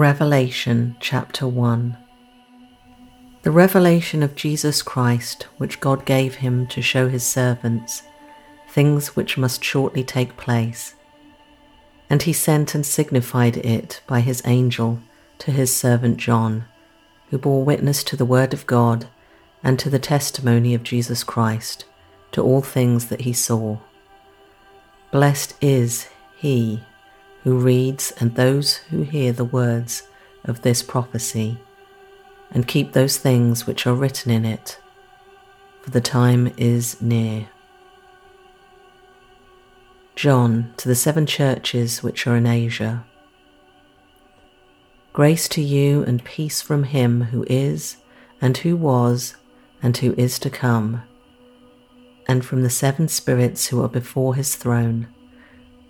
Revelation chapter 1 The revelation of Jesus Christ, which God gave him to show his servants, things which must shortly take place. And he sent and signified it by his angel to his servant John, who bore witness to the word of God and to the testimony of Jesus Christ, to all things that he saw. Blessed is he who reads and those who hear the words of this prophecy, and keep those things which are written in it, for the time is near. John to the seven churches which are in Asia. Grace to you and peace from him who is, and who was, and who is to come, and from the seven spirits who are before his throne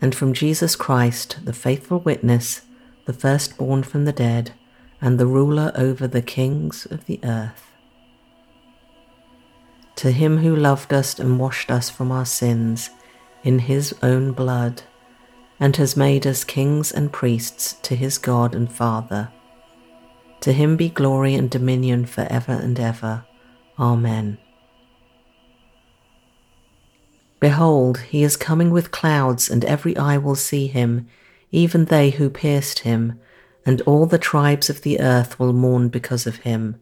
and from Jesus Christ, the faithful witness, the firstborn from the dead, and the ruler over the kings of the earth. To him who loved us and washed us from our sins in his own blood, and has made us kings and priests to his God and Father. To him be glory and dominion for ever and ever. Amen. Behold, he is coming with clouds, and every eye will see him, even they who pierced him, and all the tribes of the earth will mourn because of him.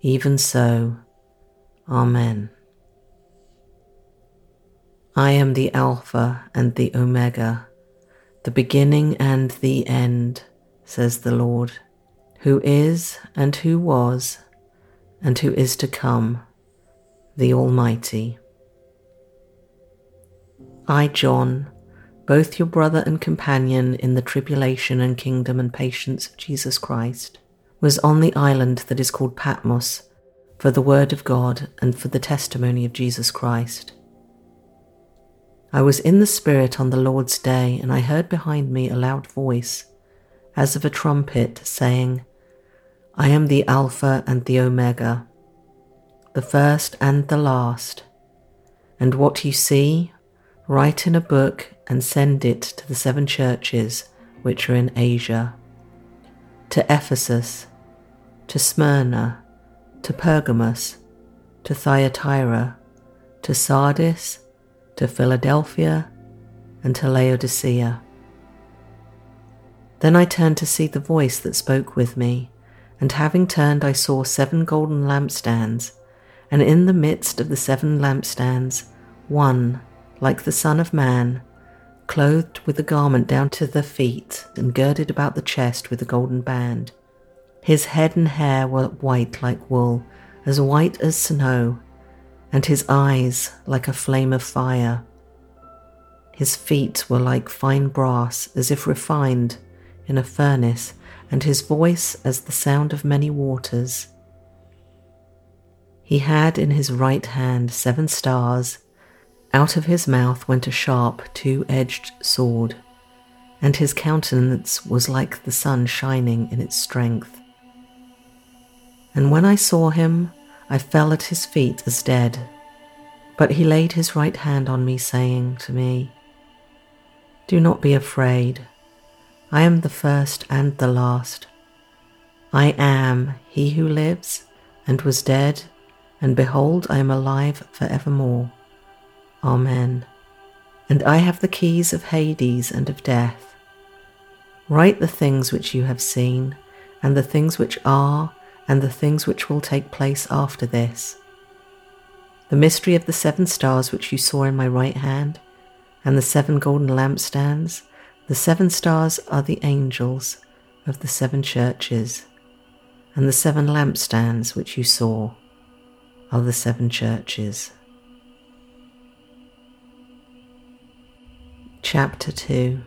Even so. Amen. I am the Alpha and the Omega, the beginning and the end, says the Lord, who is and who was and who is to come, the Almighty. I, John, both your brother and companion in the tribulation and kingdom and patience of Jesus Christ, was on the island that is called Patmos for the word of God and for the testimony of Jesus Christ. I was in the Spirit on the Lord's day, and I heard behind me a loud voice, as of a trumpet, saying, I am the Alpha and the Omega, the first and the last, and what you see Write in a book and send it to the seven churches which are in Asia to Ephesus, to Smyrna, to Pergamos, to Thyatira, to Sardis, to Philadelphia, and to Laodicea. Then I turned to see the voice that spoke with me, and having turned, I saw seven golden lampstands, and in the midst of the seven lampstands, one like the Son of Man, clothed with a garment down to the feet and girded about the chest with a golden band. His head and hair were white like wool, as white as snow, and his eyes like a flame of fire. His feet were like fine brass, as if refined in a furnace, and his voice as the sound of many waters. He had in his right hand seven stars out of his mouth went a sharp, two edged sword, and his countenance was like the sun shining in its strength. And when I saw him, I fell at his feet as dead. But he laid his right hand on me, saying to me, Do not be afraid. I am the first and the last. I am he who lives and was dead, and behold, I am alive for evermore. Amen. And I have the keys of Hades and of death. Write the things which you have seen, and the things which are, and the things which will take place after this. The mystery of the seven stars which you saw in my right hand, and the seven golden lampstands, the seven stars are the angels of the seven churches, and the seven lampstands which you saw are the seven churches. Chapter 2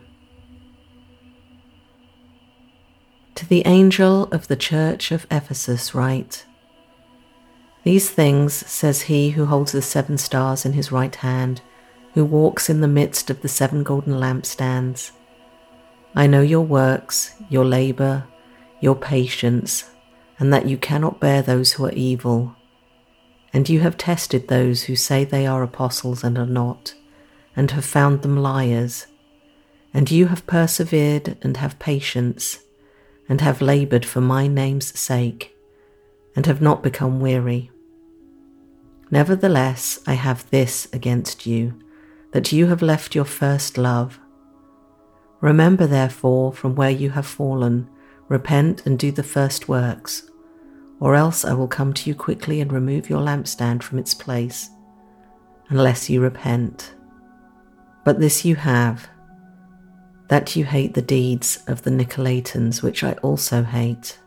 To the angel of the church of Ephesus write These things says he who holds the seven stars in his right hand, who walks in the midst of the seven golden lampstands. I know your works, your labor, your patience, and that you cannot bear those who are evil. And you have tested those who say they are apostles and are not and have found them liars, and you have persevered and have patience, and have laboured for my name's sake, and have not become weary. Nevertheless, I have this against you, that you have left your first love. Remember, therefore, from where you have fallen, repent and do the first works, or else I will come to you quickly and remove your lampstand from its place, unless you repent. But this you have, that you hate the deeds of the Nicolaitans, which I also hate.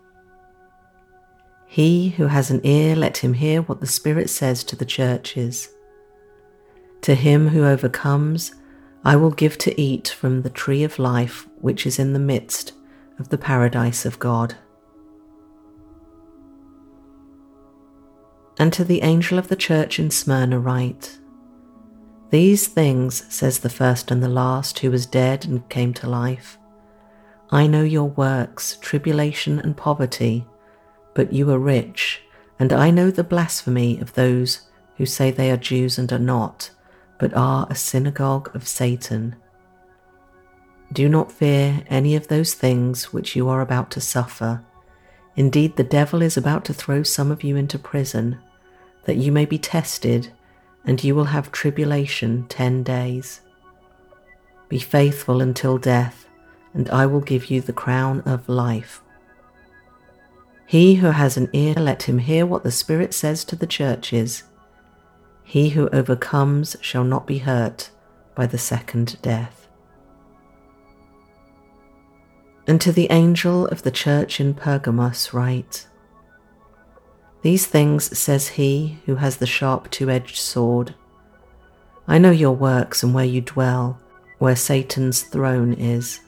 He who has an ear, let him hear what the Spirit says to the churches. To him who overcomes, I will give to eat from the tree of life which is in the midst of the paradise of God. And to the angel of the church in Smyrna write These things says the first and the last, who was dead and came to life. I know your works, tribulation and poverty but you are rich, and I know the blasphemy of those who say they are Jews and are not, but are a synagogue of Satan. Do not fear any of those things which you are about to suffer. Indeed, the devil is about to throw some of you into prison, that you may be tested, and you will have tribulation ten days. Be faithful until death, and I will give you the crown of life. He who has an ear, let him hear what the Spirit says to the churches. He who overcomes shall not be hurt by the second death. And to the angel of the church in Pergamos write These things says he who has the sharp two edged sword. I know your works and where you dwell, where Satan's throne is.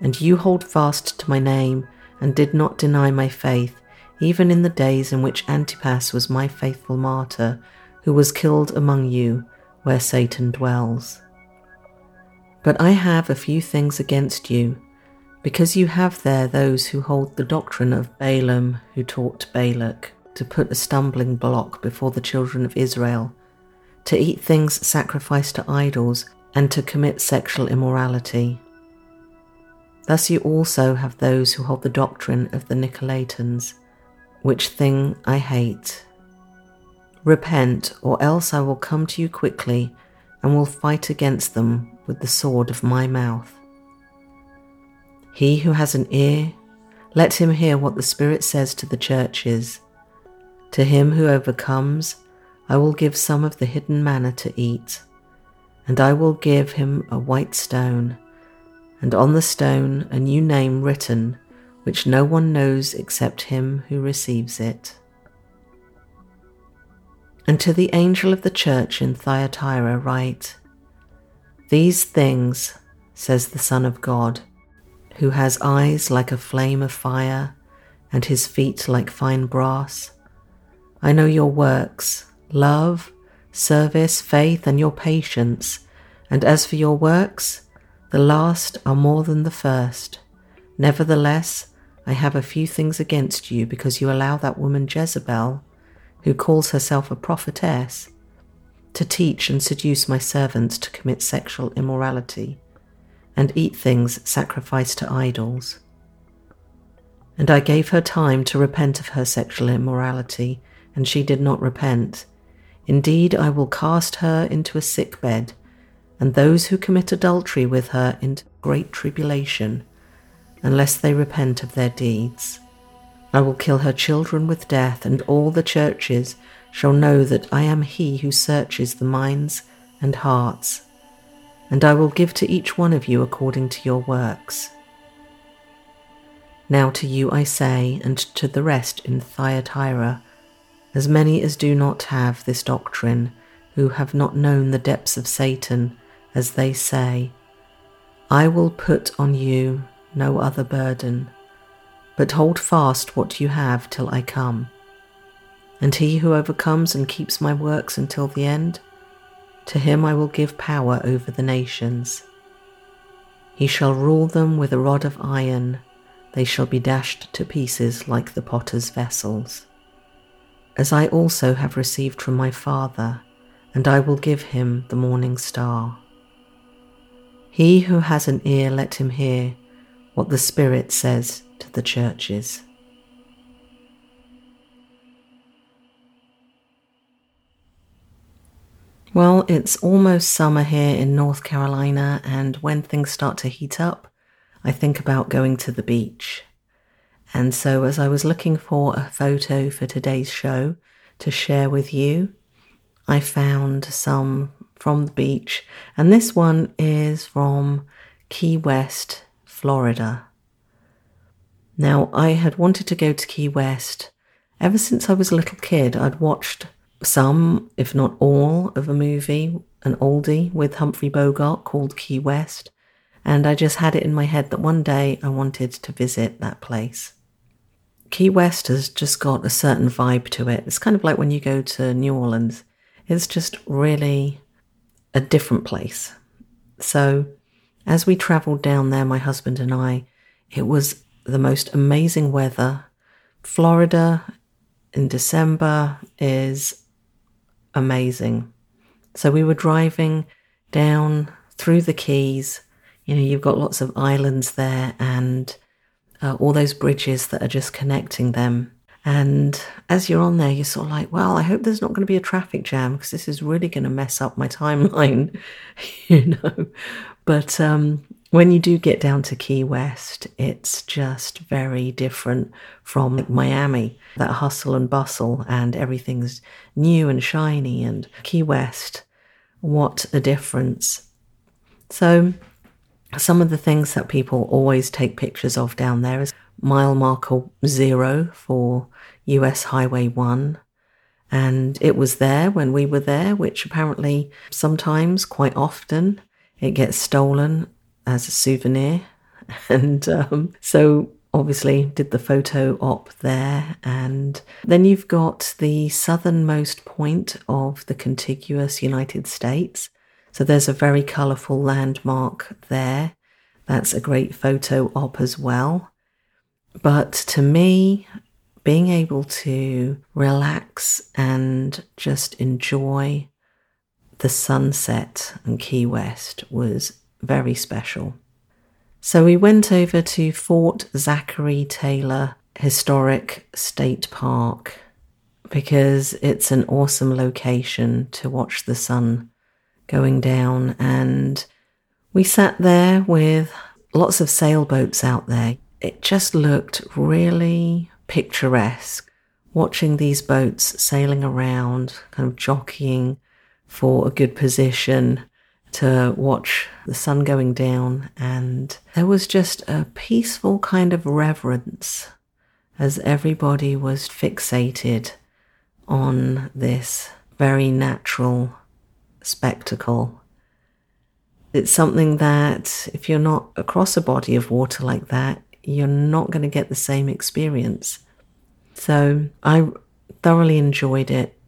And you hold fast to my name and did not deny my faith, even in the days in which Antipas was my faithful martyr, who was killed among you, where Satan dwells. But I have a few things against you, because you have there those who hold the doctrine of Balaam, who taught Balak to put a stumbling block before the children of Israel, to eat things sacrificed to idols, and to commit sexual immorality. Thus you also have those who hold the doctrine of the Nicolaitans, which thing I hate. Repent, or else I will come to you quickly and will fight against them with the sword of my mouth. He who has an ear, let him hear what the Spirit says to the churches. To him who overcomes, I will give some of the hidden manna to eat, and I will give him a white stone and on the stone a new name written, which no one knows except him who receives it. And to the angel of the church in Thyatira write, These things, says the Son of God, who has eyes like a flame of fire and his feet like fine brass. I know your works, love, service, faith, and your patience, and as for your works, the last are more than the first. Nevertheless, I have a few things against you because you allow that woman Jezebel, who calls herself a prophetess, to teach and seduce my servants to commit sexual immorality and eat things sacrificed to idols. And I gave her time to repent of her sexual immorality, and she did not repent. Indeed, I will cast her into a sick bed and those who commit adultery with her into great tribulation, unless they repent of their deeds. I will kill her children with death, and all the churches shall know that I am he who searches the minds and hearts, and I will give to each one of you according to your works. Now to you I say, and to the rest in Thyatira, as many as do not have this doctrine, who have not known the depths of Satan, as they say, I will put on you no other burden, but hold fast what you have till I come. And he who overcomes and keeps my works until the end, to him I will give power over the nations. He shall rule them with a rod of iron, they shall be dashed to pieces like the potter's vessels. As I also have received from my Father, and I will give him the morning star. He who has an ear, let him hear what the Spirit says to the churches. Well, it's almost summer here in North Carolina, and when things start to heat up, I think about going to the beach. And so, as I was looking for a photo for today's show to share with you, I found some from the beach, and this one is from Key West, Florida. Now, I had wanted to go to Key West ever since I was a little kid. I'd watched some, if not all, of a movie, an oldie with Humphrey Bogart called Key West, and I just had it in my head that one day I wanted to visit that place. Key West has just got a certain vibe to it. It's kind of like when you go to New Orleans, it's just really a different place. So, as we traveled down there, my husband and I, it was the most amazing weather. Florida in December is amazing. So we were driving down through the Keys. You know, you've got lots of islands there and uh, all those bridges that are just connecting them. And as you're on there, you're sort of like, well, I hope there's not going to be a traffic jam because this is really going to mess up my timeline, you know. But um, when you do get down to Key West, it's just very different from Miami. That hustle and bustle, and everything's new and shiny. And Key West, what a difference. So, some of the things that people always take pictures of down there is mile marker zero for US Highway 1. And it was there when we were there, which apparently sometimes, quite often, it gets stolen as a souvenir. And um, so obviously did the photo op there. And then you've got the southernmost point of the contiguous United States. So there's a very colourful landmark there. That's a great photo op as well. But to me, being able to relax and just enjoy the sunset in Key West was very special. So we went over to Fort Zachary Taylor Historic State Park because it's an awesome location to watch the sun going down. And we sat there with lots of sailboats out there. It just looked really picturesque watching these boats sailing around, kind of jockeying for a good position to watch the sun going down, and there was just a peaceful kind of reverence as everybody was fixated on this very natural spectacle. It's something that, if you're not across a body of water like that, you're not going to get the same experience. So I thoroughly enjoyed it,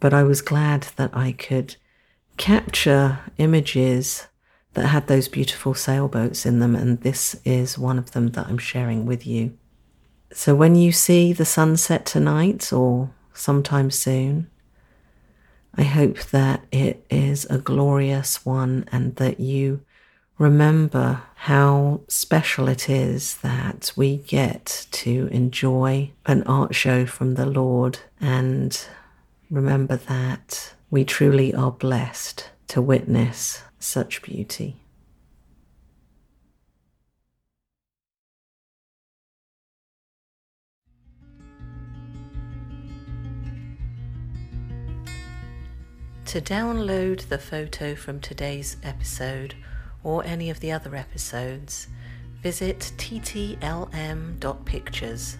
but I was glad that I could capture images that had those beautiful sailboats in them, and this is one of them that I'm sharing with you. So, when you see the sunset tonight or sometime soon, I hope that it is a glorious one and that you remember how special it is that we get to enjoy an art show from the Lord and remember that we truly are blessed to witness such beauty. To download the photo from today's episode or any of the other episodes, visit ttlm.pictures.